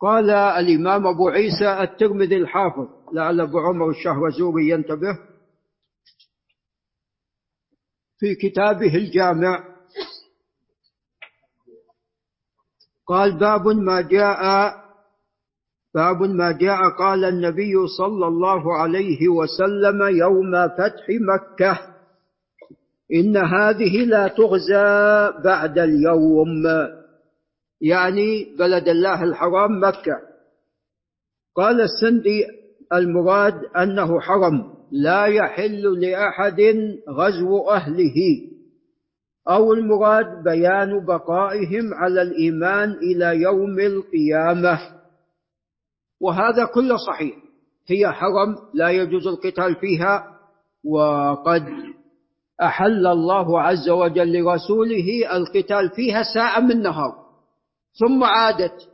قال الإمام أبو عيسى الترمذي الحافظ لعل أبو عمر الشهرزوري ينتبه. في كتابه الجامع. قال باب ما جاء باب ما جاء قال النبي صلى الله عليه وسلم يوم فتح مكة. إن هذه لا تغزى بعد اليوم. يعني بلد الله الحرام مكة. قال السندي المراد أنه حرم لا يحل لأحد غزو أهله. أو المراد بيان بقائهم على الإيمان إلى يوم القيامة. وهذا كله صحيح. هي حرم لا يجوز القتال فيها. وقد أحل الله عز وجل لرسوله القتال فيها ساعة من نهار. ثم عادت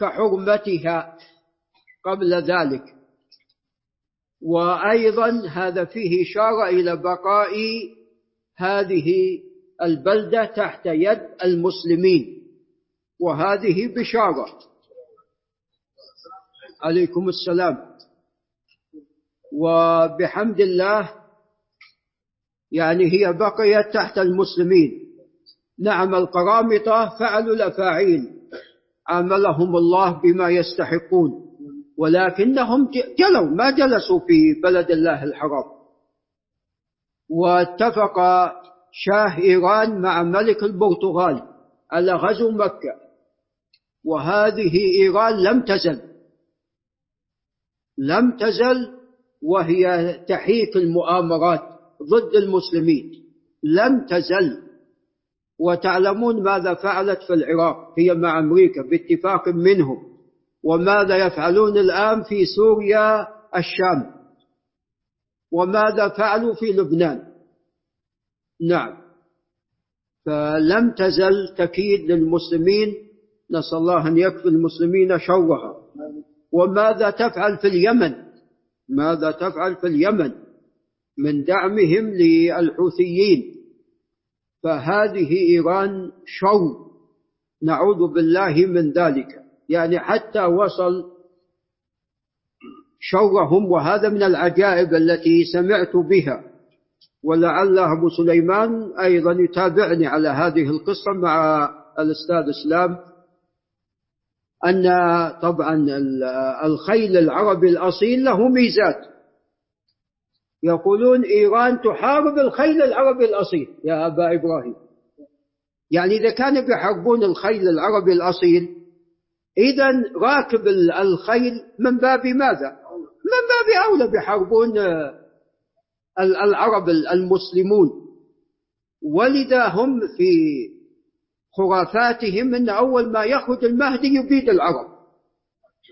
كحرمتها قبل ذلك. وأيضا هذا فيه إشارة إلى بقاء هذه البلدة تحت يد المسلمين وهذه بشارة. عليكم السلام. وبحمد الله يعني هي بقيت تحت المسلمين. نعم القرامطة فعلوا الأفاعيل. عاملهم الله بما يستحقون. ولكنهم جلوا ما جلسوا في بلد الله الحرام. واتفق شاه إيران مع ملك البرتغال على غزو مكة. وهذه إيران لم تزل. لم تزل وهي تحيك المؤامرات ضد المسلمين. لم تزل. وتعلمون ماذا فعلت في العراق هي مع أمريكا باتفاق منهم. وماذا يفعلون الآن في سوريا الشام؟ وماذا فعلوا في لبنان؟ نعم. فلم تزل تكيد للمسلمين نسأل الله أن يكفي المسلمين شرها. وماذا تفعل في اليمن؟ ماذا تفعل في اليمن؟ من دعمهم للحوثيين. فهذه إيران شر نعوذ بالله من ذلك. يعني حتى وصل شرهم وهذا من العجائب التي سمعت بها. ولعل أبو سليمان أيضا يتابعني على هذه القصة مع الأستاذ إسلام. أن طبعا الخيل العربي الأصيل له ميزات. يقولون إيران تحارب الخيل العربي الأصيل. يا أبا إبراهيم. يعني إذا كانوا بيحاربون الخيل العربي الأصيل إذا راكب الخيل من باب ماذا؟ من باب أولى بيحاربون العرب المسلمون. ولذا هم في خرافاتهم أن أول ما يخرج المهدي يبيد العرب.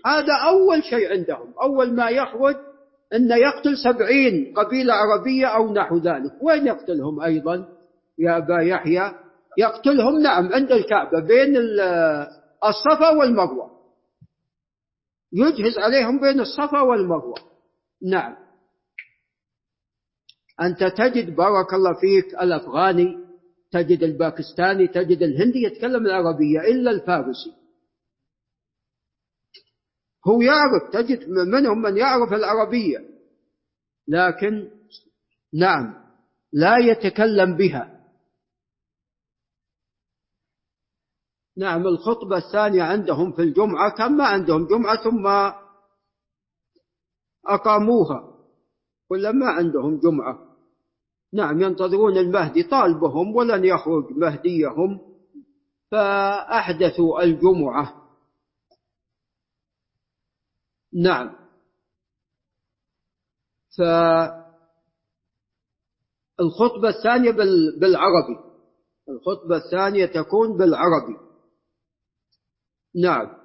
هذا أول شيء عندهم. أول ما يخرج أن يقتل سبعين قبيلة عربية أو نحو ذلك. وين يقتلهم أيضا؟ يا أبا يحيى يقتلهم نعم عند الكعبة بين الصفا والمروة. يجهز عليهم بين الصفا والمروة. نعم. أنت تجد بارك الله فيك الأفغاني تجد الباكستاني تجد الهندي يتكلم العربية إلا الفارسي. هو يعرف تجد منهم من يعرف العربية. لكن نعم لا يتكلم بها. نعم الخطبة الثانية عندهم في الجمعة كم ما عندهم جمعة ثم أقاموها. ولا ما عندهم جمعة. نعم ينتظرون المهدي طالبهم ولن يخرج مهديهم. فأحدثوا الجمعة. نعم. فالخطبة الثانية بالعربي. الخطبة الثانية تكون بالعربي. نعم.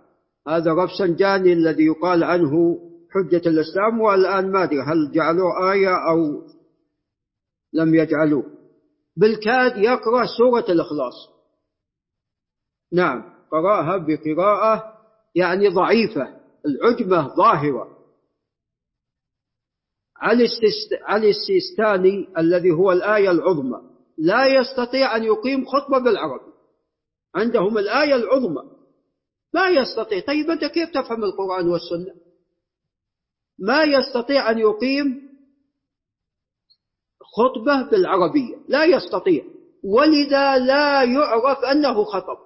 هذا رفسنجاني الذي يقال عنه حجة الإسلام والآن ما أدري هل جعلوه آية أو لم يجعلوه. بالكاد يقرأ سورة الإخلاص. نعم. قرأها بقراءة يعني ضعيفة. العجمة ظاهرة. علي السيستاني الذي هو الآية العظمى. لا يستطيع أن يقيم خطبة بالعربي. عندهم الآية العظمى. ما يستطيع. طيب أنت كيف تفهم القرآن والسنة؟ ما يستطيع أن يقيم خطبة بالعربية. لا يستطيع. ولذا لا يعرف أنه خطب.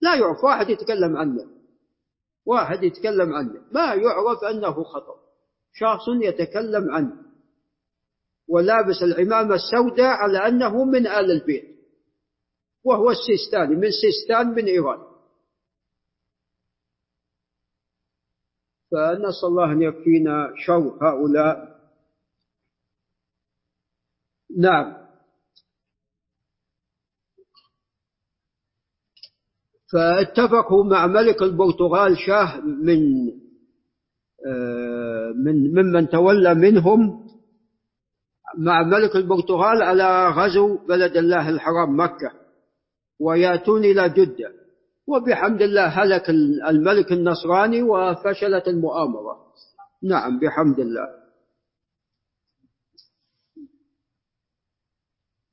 لا يعرف. واحد يتكلم عنه. واحد يتكلم عنه. ما يعرف أنه خطب شخص يتكلم عنه. ولابس العمامة السوداء على أنه من آل البيت. وهو السيستاني من سيستان من إيران. فنسأل الله أن يكفينا شر هؤلاء. نعم. فاتفقوا مع ملك البرتغال شاه من آه، من ممن تولى منهم مع ملك البرتغال على غزو بلد الله الحرام مكة ويأتون إلى جدة. وبحمد الله هلك الملك النصراني وفشلت المؤامرة. نعم بحمد الله.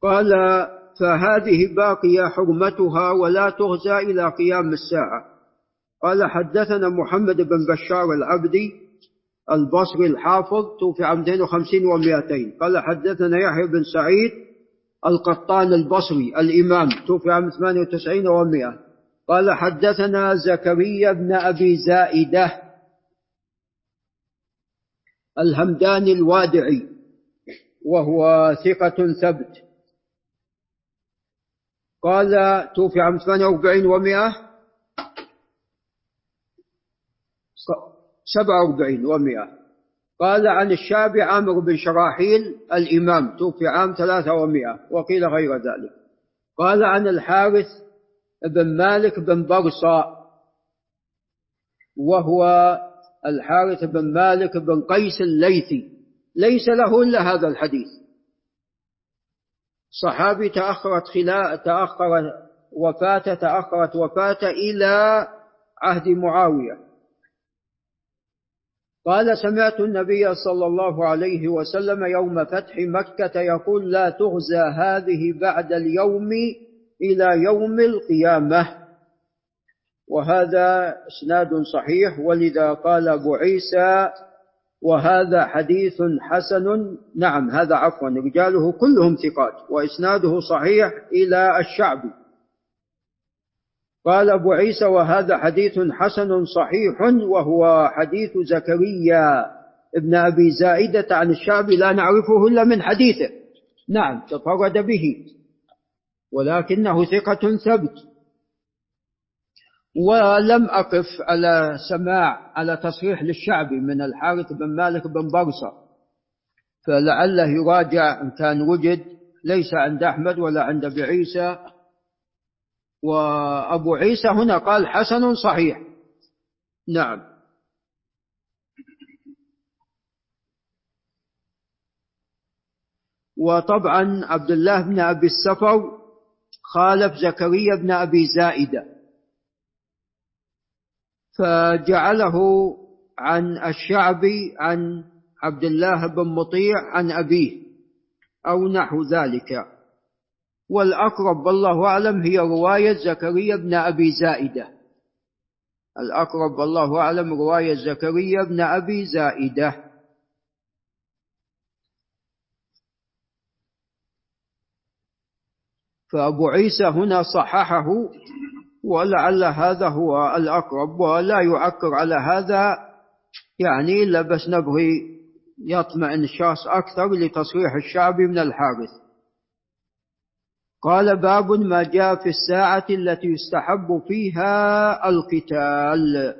قال فهذه باقية حرمتها ولا تغزى إلى قيام الساعة. قال حدثنا محمد بن بشار العبدي البصري الحافظ توفي عام 250 و200 قال حدثنا يحيى بن سعيد القطان البصري الإمام توفي عام 98 و100 قال حدثنا زكريا بن أبي زائدة الهمداني الوادعي وهو ثقة ثبت. قال توفي عام 48 و100 47 و100 قال عن الشابي عامر بن شراحيل الإمام توفي عام 3 و100 وقيل غير ذلك. قال عن الحارث بن مالك بن برصا وهو الحارث بن مالك بن قيس الليثي. ليس له إلا هذا الحديث. صحابي تأخرت خلا تأخر وفاته تأخرت وفاته إلى عهد معاوية. قال سمعت النبي صلى الله عليه وسلم يوم فتح مكة يقول لا تغزى هذه بعد اليوم إلى يوم القيامة وهذا إسناد صحيح ولذا قال أبو عيسى وهذا حديث حسن. نعم هذا عفوا رجاله كلهم ثقات وإسناده صحيح إلى الشعبي قال أبو عيسى وهذا حديث حسن صحيح وهو حديث زكريا ابن أبي زائدة عن الشعبي لا نعرفه إلا من حديثه. نعم تفرد به ولكنه ثقة ثبت ولم أقف على سماع على تصريح للشعبي من الحارث بن مالك بن برصة فلعله يراجع إن كان وجد ليس عند أحمد ولا عند أبي عيسى. وأبو عيسى هنا قال حسن صحيح. نعم. وطبعا عبد الله بن أبي السفر خالف زكريا بن أبي زائدة. فجعله عن الشعبي عن عبد الله بن مطيع عن أبيه أو نحو ذلك. والأقرب والله أعلم هي رواية زكريا بن أبي زائدة. الأقرب والله أعلم رواية زكريا بن أبي زائدة. فأبو عيسى هنا صححه ولعل هذا هو الأقرب ولا يعكر على هذا. يعني إلا بس نبغي يطمئن الشخص أكثر لتصريح الشعبي من الحارث. قال باب ما جاء في الساعة التي يستحب فيها القتال.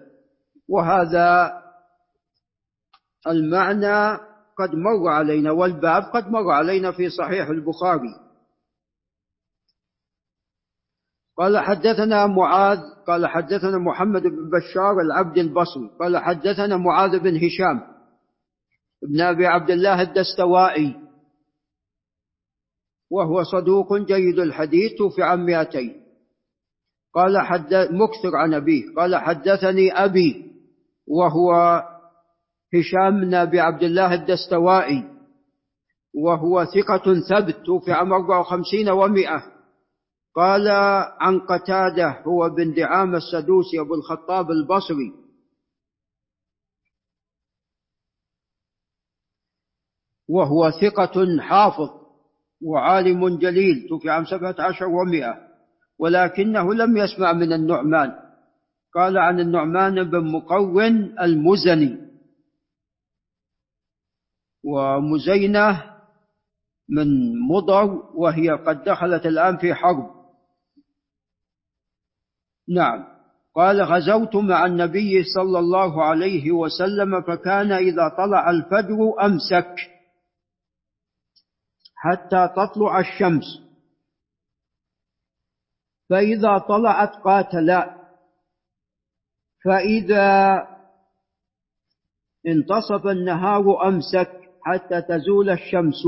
وهذا المعنى قد مر علينا والباب قد مر علينا في صحيح البخاري. قال حدثنا معاذ قال حدثنا محمد بن بشار العبد البصري قال حدثنا معاذ بن هشام ابن أبي عبد الله الدستوائي وهو صدوق جيد الحديث توفي عن مئتين. قال حدث مكثر عن أبيه. قال حدثني أبي وهو هشام بن أبي عبد الله الدستوائي وهو ثقة ثبت توفي عام 54 ومئة قال عن قتادة هو بن دعامة السدوسي أبو الخطاب البصري. وهو ثقة حافظ وعالم جليل توفي عام سبعة عشر ومائة ولكنه لم يسمع من النعمان. قال عن النعمان بن مقون المزني. ومزينة من مضر وهي قد دخلت الآن في حرب. نعم. قال غزوت مع النبي صلى الله عليه وسلم فكان إذا طلع الفجر أمسك حتى تطلع الشمس. فإذا طلعت قاتلا فإذا انتصف النهار أمسك حتى تزول الشمس.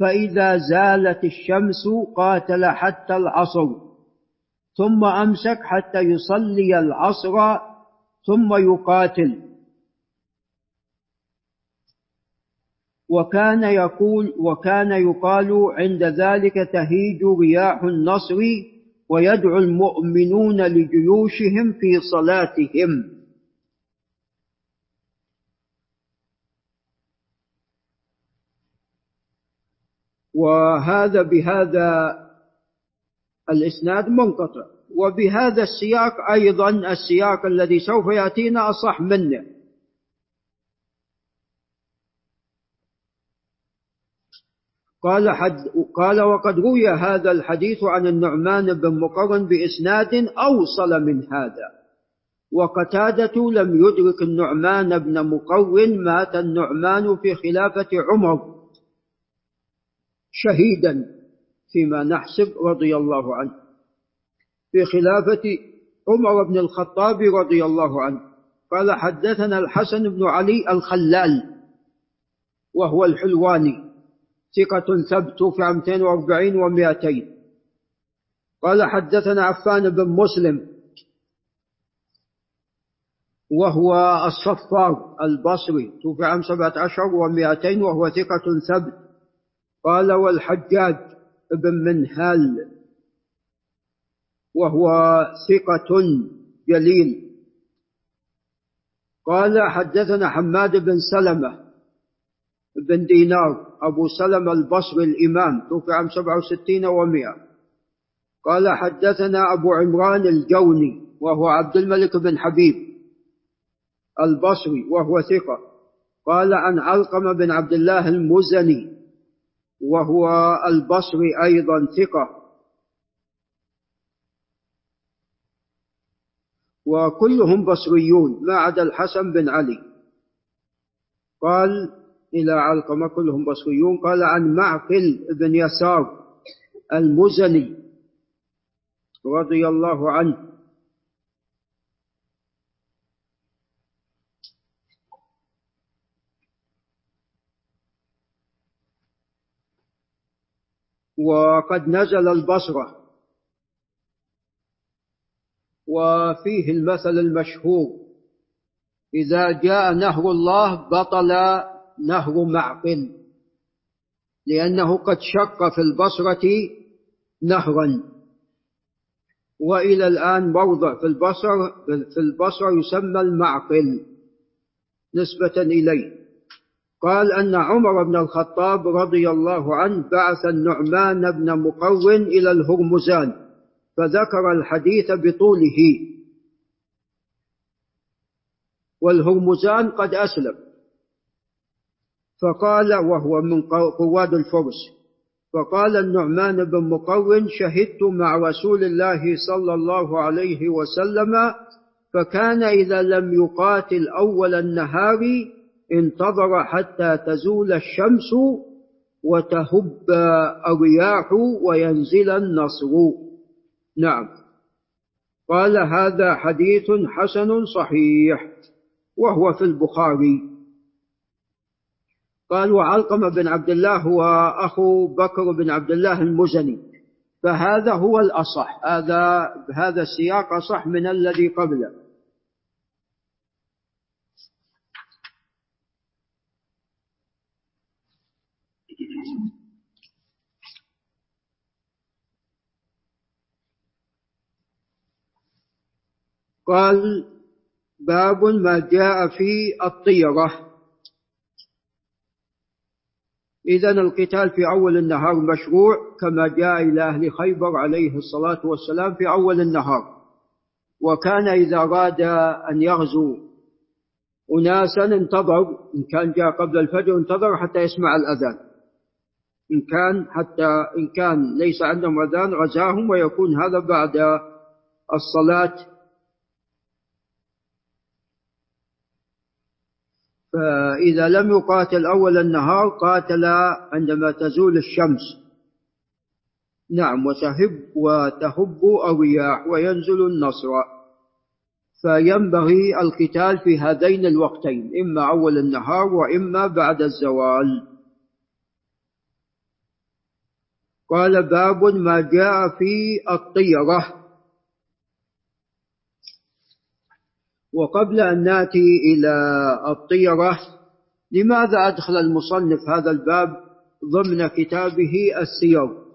فإذا زالت الشمس قاتل حتى العصر. ثم أمسك حتى يصلي العصر ثم يقاتل. وكان يقول وكان يقال عند ذلك تهيج رياح النصر ويدعو المؤمنون لجيوشهم في صلاتهم. وهذا بهذا الإسناد منقطع. وبهذا السياق أيضا السياق الذي سوف يأتينا أصح منه. قال, حد قال وقد روي هذا الحديث عن النعمان بن مقرن بإسناد أوصل من هذا. وقتادة لم يدرك النعمان بن مقرن مات النعمان في خلافة عمر. شهيدا. فيما نحسب رضي الله عنه. في خلافة عمر بن الخطاب رضي الله عنه. قال حدثنا الحسن بن علي الخلال وهو الحلواني ثقة ثبت في 240 و200 قال حدثنا عفان بن مسلم وهو الصفار البصري توفي عام سبعة عشر ومائتين وهو ثقة ثبت. قال والحجاج بن منهال وهو ثقة جليل. قال حدثنا حماد بن سلمة بن دينار أبو سلمة البصري الإمام توفي عام سبعة وستين ومئة. قال حدثنا أبو عمران الجوني وهو عبد الملك بن حبيب البصري وهو ثقة. قال عن علقمة بن عبد الله المزني وهو البصري أيضا ثقة. وكلهم بصريون ما عدا الحسن بن علي. قال إلى علقمة كلهم بصريون. قال عن معقل بن يسار المزني رضي الله عنه. وقد نزل البصرة وفيه المثل المشهور إذا جاء نهر الله بطل نهر معقل لأنه قد شق في البصرة نهرا وإلى الآن موضع في البصر في البصرة يسمى المعقل نسبة إليه. قال أن عمر بن الخطاب رضي الله عنه بعث النعمان بن مقون إلى الهرمزان فذكر الحديث بطوله. والهرمزان قد أسلم. فقال وهو من قواد الفرس فقال النعمان بن مقون شهدت مع رسول الله صلى الله عليه وسلم فكان إذا لم يقاتل أول النهار انتظر حتى تزول الشمس وتهب الرياح وينزل النصر. نعم. قال هذا حديث حسن صحيح وهو في البخاري. قال وعلقم بن عبد الله هو أخو بكر بن عبد الله المزني. فهذا هو الأصح هذا هذا السياق أصح من الذي قبله. قال باب ما جاء في الطيرة. إذا القتال في أول النهار مشروع كما جاء إلى أهل خيبر عليه الصلاة والسلام في أول النهار. وكان إذا أراد أن يغزو أناسا انتظر إن كان جاء قبل الفجر انتظر حتى يسمع الأذان. إن كان حتى إن كان ليس عندهم أذان غزاهم ويكون هذا بعد الصلاة فإذا لم يقاتل أول النهار قاتل عندما تزول الشمس. نعم وتهب وتهب الرياح وينزل النصر. فينبغي القتال في هذين الوقتين إما أول النهار وإما بعد الزوال. قال باب ما جاء في الطيرة. وقبل أن نأتي إلى الطيرة لماذا أدخل المصنف هذا الباب ضمن كتابه السير؟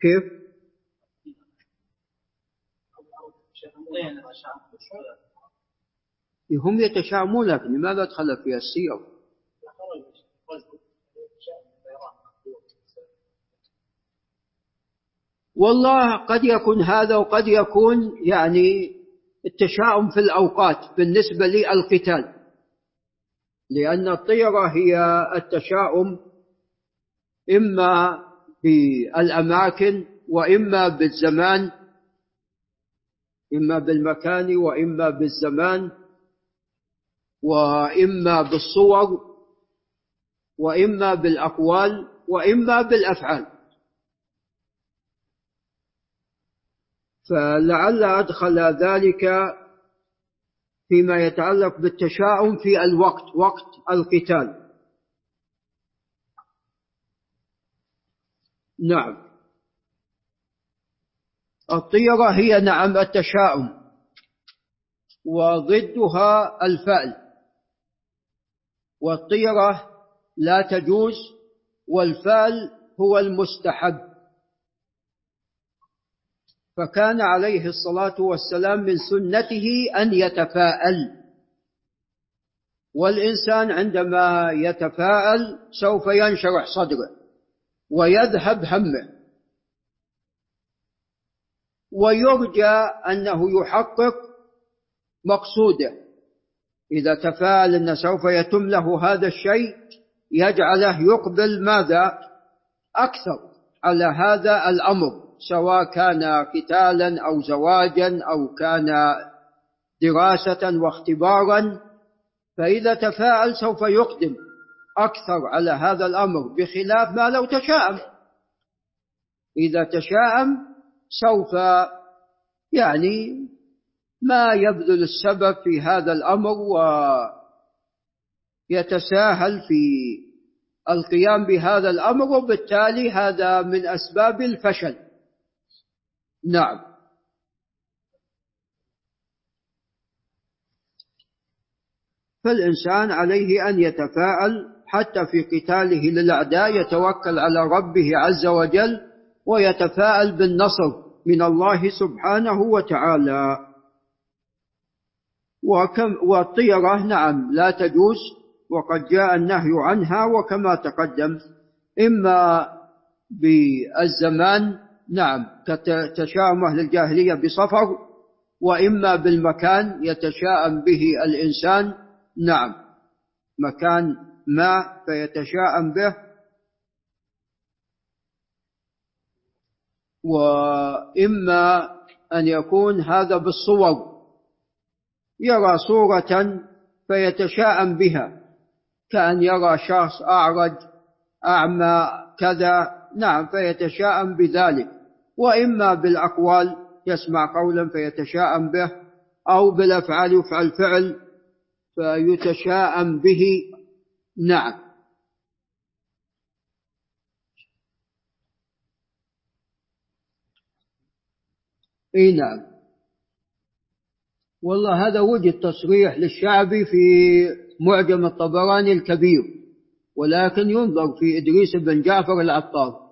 كيف؟ هم يتشائمون لكن لماذا دخل فيها السير؟ والله قد يكون هذا وقد يكون يعني التشاؤم في الأوقات بالنسبة للقتال. لأن الطيرة هي التشاؤم إما بالأماكن وإما بالزمان إما بالمكان وإما بالزمان وإما بالصور وإما بالأقوال وإما بالأفعال. فلعل أدخل ذلك فيما يتعلق بالتشاؤم في الوقت وقت القتال. نعم. الطيرة هي نعم التشاؤم وضدها الفأل. والطيرة لا تجوز والفأل هو المستحب. فكان عليه الصلاة والسلام من سنته أن يتفاءل. والإنسان عندما يتفاءل سوف ينشرح صدره ويذهب همه. ويرجى أنه يحقق مقصوده. إذا تفاءل أن سوف يتم له هذا الشيء يجعله يقبل ماذا؟ أكثر على هذا الأمر. سواء كان قتالا أو زواجا أو كان دراسة واختبارا فإذا تفاءل سوف يقدم أكثر على هذا الأمر بخلاف ما لو تشاءم. إذا تشاءم سوف يعني ما يبذل السبب في هذا الأمر ويتساهل في القيام بهذا الأمر وبالتالي هذا من أسباب الفشل. نعم. فالإنسان عليه أن يتفاءل حتى في قتاله للأعداء يتوكل على ربه عز وجل ويتفاءل بالنصر من الله سبحانه وتعالى. وكم والطيرة نعم لا تجوز وقد جاء النهي عنها وكما تقدم إما بالزمان نعم تشاءم أهل الجاهلية بصفر وإما بالمكان يتشاءم به الإنسان نعم. مكان ما فيتشاءم به. وإما أن يكون هذا بالصور يرى صورة فيتشاءم بها كأن يرى شخص أعرج أعمى كذا نعم فيتشاءم بذلك. وإما بالأقوال يسمع قولا فيتشاءم به أو بالأفعال يفعل فعل فيتشاءم به. نعم. إي نعم. والله هذا وجد تصريح للشعبي في معجم الطبراني الكبير ولكن ينظر في إدريس بن جعفر العطار.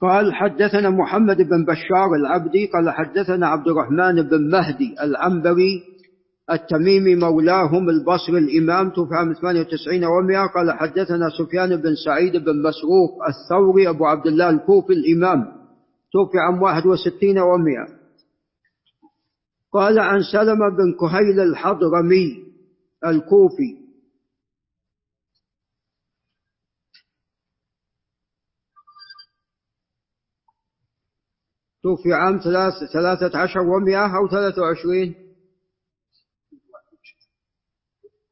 قال حدثنا محمد بن بشار العبدي قال حدثنا عبد الرحمن بن مهدي العنبري التميمي مولاهم البصري الإمام توفي عام 98 و100 قال حدثنا سفيان بن سعيد بن مسروق الثوري أبو عبد الله الكوفي الإمام توفي عام 61 و100 قال عن سلمة بن كهيل الحضرمي الكوفي توفي عام ثلاثة عشر ومئة أو ثلاثة وعشرين.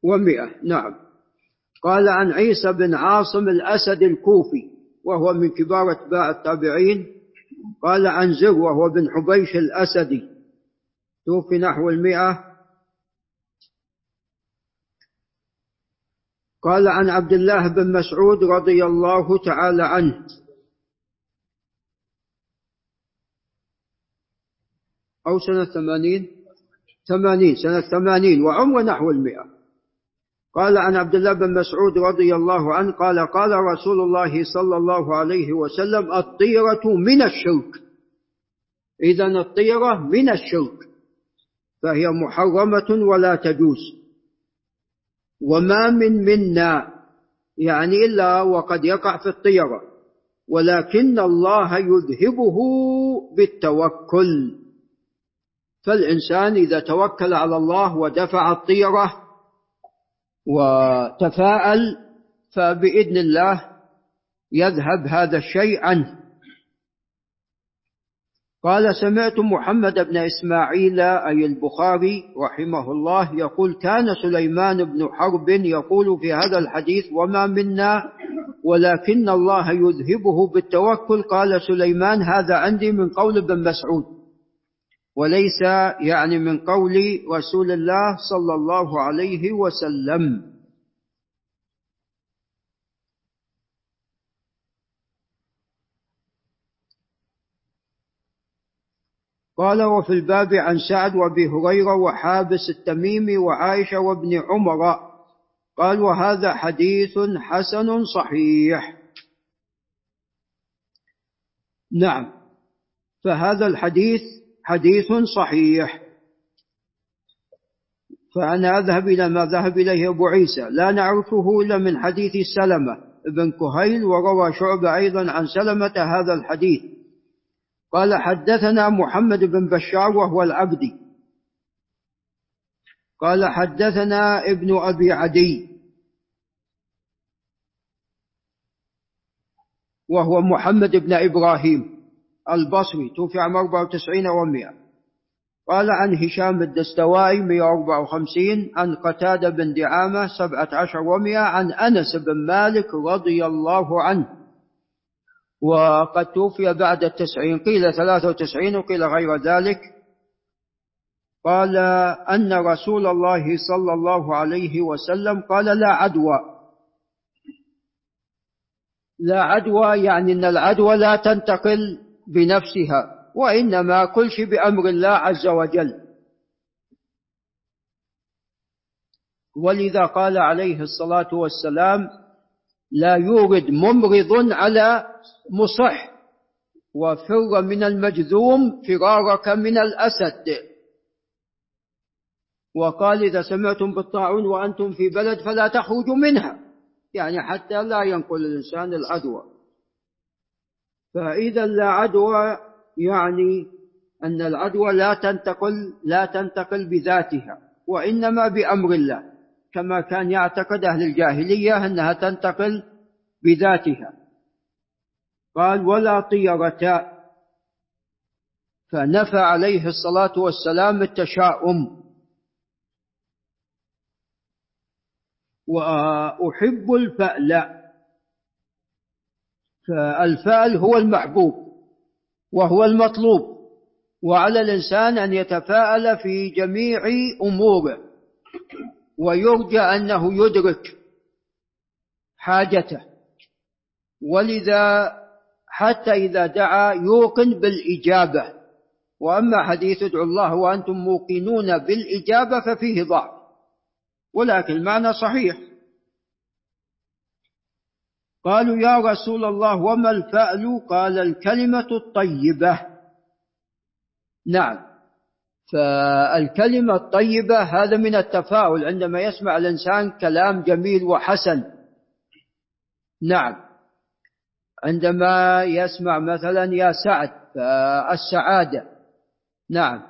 ومئة نعم. قال عن عيسى بن عاصم الأسد الكوفي وهو من كبار أتباع التابعين. قال عن زر وهو بن حبيش الأسدي. توفي نحو المئة. قال عن عبد الله بن مسعود رضي الله تعالى عنه. أو سنة ثمانين؟ ثمانين سنة ثمانين وعمر نحو المئة. قال عن عبد الله بن مسعود رضي الله عنه قال قال رسول الله صلى الله عليه وسلم الطيرة من الشرك. إذا الطيرة من الشرك فهي محرمة ولا تجوز. وما من منا يعني إلا وقد يقع في الطيرة ولكن الله يذهبه بالتوكل. فالإنسان إذا توكل على الله ودفع الطيرة وتفاءل فبإذن الله يذهب هذا الشيء عنه. قال سمعت محمد بن إسماعيل أي البخاري رحمه الله يقول كان سليمان بن حرب يقول في هذا الحديث وما منا ولكن الله يذهبه بالتوكل. قال سليمان هذا عندي من قول ابن مسعود. وليس يعني من قول رسول الله صلى الله عليه وسلم. قال وفي الباب عن سعد وأبي هريرة وحابس التميمي وعائشة وابن عمر. قال وهذا حديث حسن صحيح. نعم. فهذا الحديث حديث صحيح. فأنا أذهب إلى ما ذهب إليه أبو عيسى. لا نعرفه إلا من حديث سلمة بن كهيل وروى شعبة أيضا عن سلمة هذا الحديث. قال حدثنا محمد بن بشار وهو العبدي قال حدثنا ابن أبي عدي وهو محمد بن إبراهيم. البصري توفي عام 94 و100 قال عن هشام الدستوائي 154 عن قتادة بن دعامة 17 و100 عن أنس بن مالك رضي الله عنه. وقد توفي بعد التسعين قيل ثلاثة وتسعين وقيل غير ذلك. قال أن رسول الله صلى الله عليه وسلم قال لا عدوى. لا عدوى يعني أن العدوى لا تنتقل بنفسها وإنما كل شيء بأمر الله عز وجل. ولذا قال عليه الصلاة والسلام لا يورد ممرض على مصح وفر من المجذوم فرارك من الأسد. وقال إذا سمعتم بالطاعون وأنتم في بلد فلا تخرجوا منها. يعني حتى لا ينقل الإنسان العدوى. فإذا لا عدوى يعني أن العدوى لا تنتقل لا تنتقل بذاتها وإنما بأمر الله كما كان يعتقد أهل الجاهلية أنها تنتقل بذاتها. قال ولا طيرة. فنفى عليه الصلاة والسلام التشاؤم. وأحب الفأل. فالفأل هو المحبوب وهو المطلوب وعلى الإنسان أن يتفاءل في جميع أموره ويرجى أنه يدرك حاجته. ولذا حتى إذا دعا يوقن بالإجابة. وأما حديث ادعوا الله وأنتم موقنون بالإجابة ففيه ضعف. ولكن المعنى صحيح. قالوا يا رسول الله وما الفأل؟ قال الكلمة الطيبة. نعم. فالكلمة الطيبة هذا من التفاؤل عندما يسمع الإنسان كلام جميل وحسن. نعم. عندما يسمع مثلا يا سعد فالسعادة. نعم.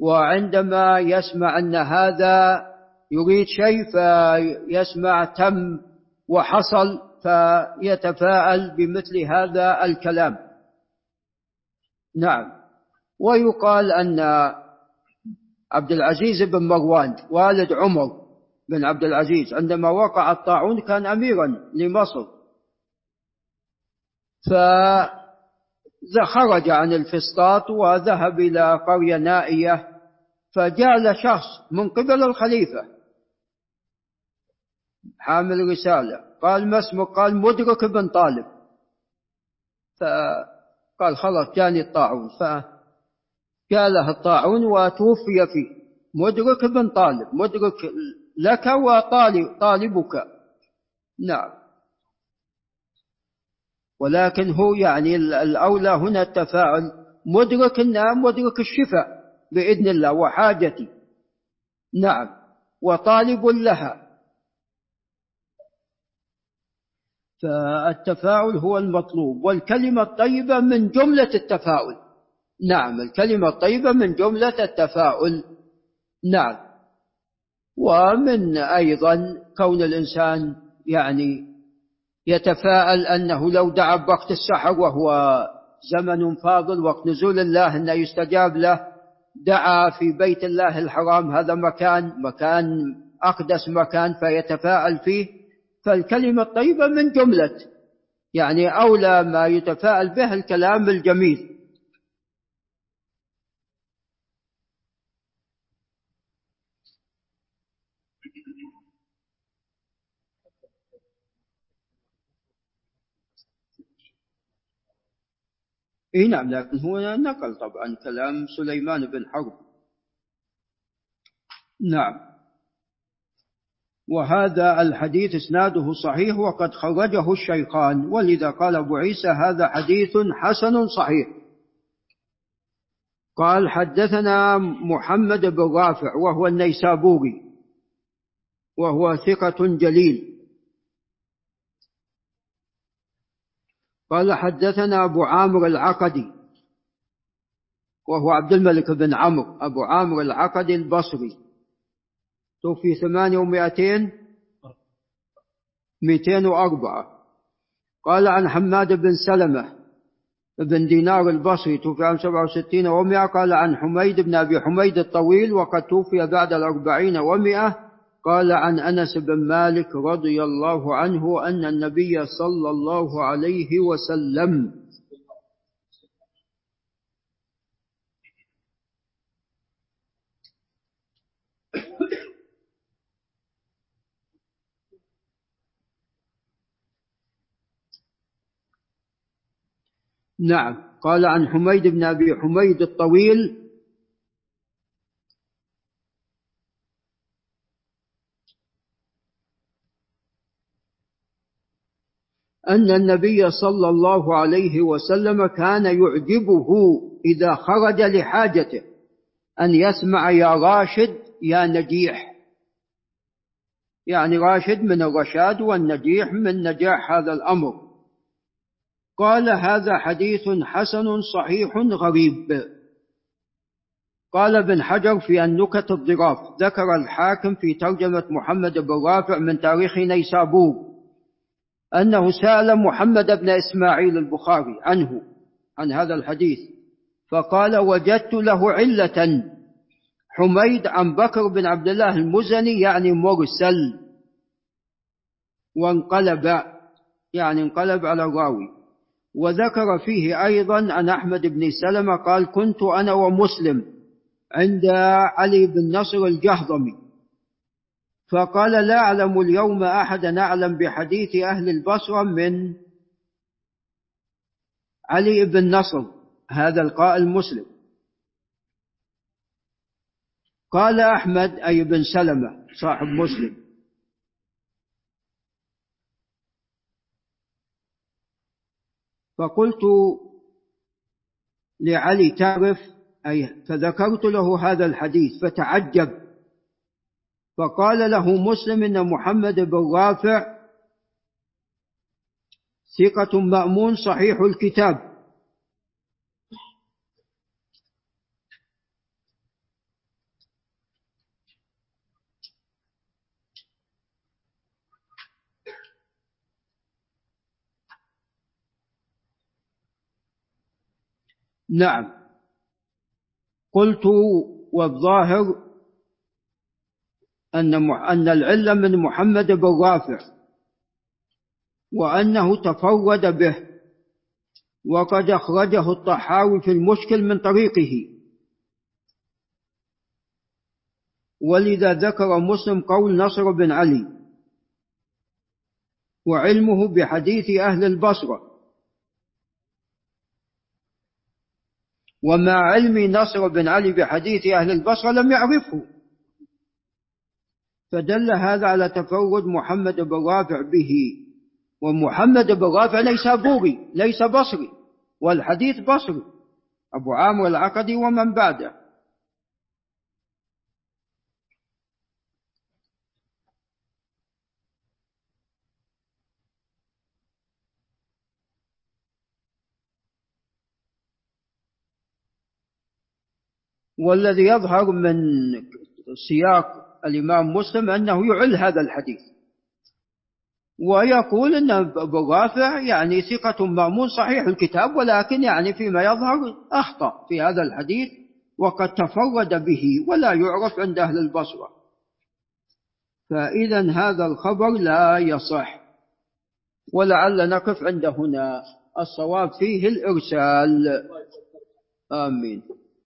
وعندما يسمع أن هذا يريد شيء فيسمع تم وحصل. فيتفاءل بمثل هذا الكلام. نعم. ويقال أن عبد العزيز بن مروان والد عمر بن عبد العزيز عندما وقع الطاعون كان أميرا لمصر. فخرج عن الفسطاط وذهب إلى قرية نائية فجاء شخص من قبل الخليفة حامل رسالة. قال ما اسمك قال مدرك بن طالب. فقال خلاص جاني الطاعون. جاء له الطاعون وتوفي فيه. مدرك بن طالب. مدرك لك وطالب طالبك. نعم. ولكن هو يعني الأولى هنا التفاعل. مدرك النام مدرك الشفاء بإذن الله وحاجتي. نعم. وطالب لها. فالتفاعل هو المطلوب والكلمة الطيبة من جملة التفاؤل نعم الكلمة الطيبة من جملة التفاؤل نعم. ومن أيضا كون الإنسان يعني يتفاءل أنه لو دعا بوقت السحر وهو زمن فاضل وقت نزول الله أنه يستجاب له دعا في بيت الله الحرام هذا مكان مكان أقدس مكان فيتفاءل فيه فالكلمة الطيبة من جملة يعني أولى ما يتفاءل به الكلام الجميل. إي نعم لكن هو نقل طبعا كلام سليمان بن حرب. نعم. وهذا الحديث إسناده صحيح وقد خرجه الشيخان ولذا قال أبو عيسى هذا حديث حسن صحيح. قال حدثنا محمد بن رافع وهو النيسابوري وهو ثقة جليل. قال حدثنا أبو عامر العقدي وهو عبد الملك بن عمرو أبو عامر العقدي البصري. توفي ثمانية ومائتين مئتين وأربعة. قال عن حماد بن سلمة بن دينار البصري توفي عام سبعة وستين ومائة قال عن حميد بن أبي حميد الطويل وقد توفي بعد الأربعين ومائة قال عن أنس بن مالك رضي الله عنه أن النبي صلى الله عليه وسلم نعم. قال عن حميد بن أبي حميد الطويل أن النبي صلى الله عليه وسلم كان يعجبه إذا خرج لحاجته أن يسمع يا راشد يا نجيح. يعني راشد من الرشاد والنجيح من نجاح هذا الأمر. قال هذا حديث حسن صحيح غريب. قال ابن حجر في النكت الظراف ذكر الحاكم في ترجمة محمد بن رافع من تاريخ نيسابور أنه سأل محمد بن إسماعيل البخاري عنه عن هذا الحديث فقال وجدت له علة. حميد عن بكر بن عبد الله المزني يعني مرسل وانقلب يعني انقلب على الراوي. وذكر فيه أيضا عن أحمد بن سلمة قال كنت أنا ومسلم عند علي بن نصر الجهضمي. فقال لا أعلم اليوم أحدا أعلم بحديث أهل البصرة من علي بن نصر هذا القائل مسلم. قال أحمد أي بن سلمة صاحب مسلم. فقلت لعلي تعرف أي فذكرت له هذا الحديث فتعجب. فقال له مسلم إن محمد بن رافع ثقة مأمون صحيح الكتاب. نعم. قلت والظاهر أن أن العلة من محمد بن رافع وأنه تفرد به وقد أخرجه الطحاوي في المشكل من طريقه. ولذا ذكر مسلم قول نصر بن علي وعلمه بحديث أهل البصرة. ومع علم نصر بن علي بحديث أهل البصرة لم يعرفه. فدل هذا على تفرد محمد بن رافع به. ومحمد بن رافع ليس بوري ليس بصري والحديث بصري. أبو عامر العقدي ومن بعده. والذي يظهر من سياق الإمام مسلم أنه يعل هذا الحديث. ويقول أن أبو رافع يعني ثقة مأمون صحيح الكتاب ولكن يعني فيما يظهر أخطأ في هذا الحديث وقد تفرد به ولا يعرف عند أهل البصرة. فإذا هذا الخبر لا يصح ولعل نقف عند هنا. الصواب فيه الإرسال. آمين.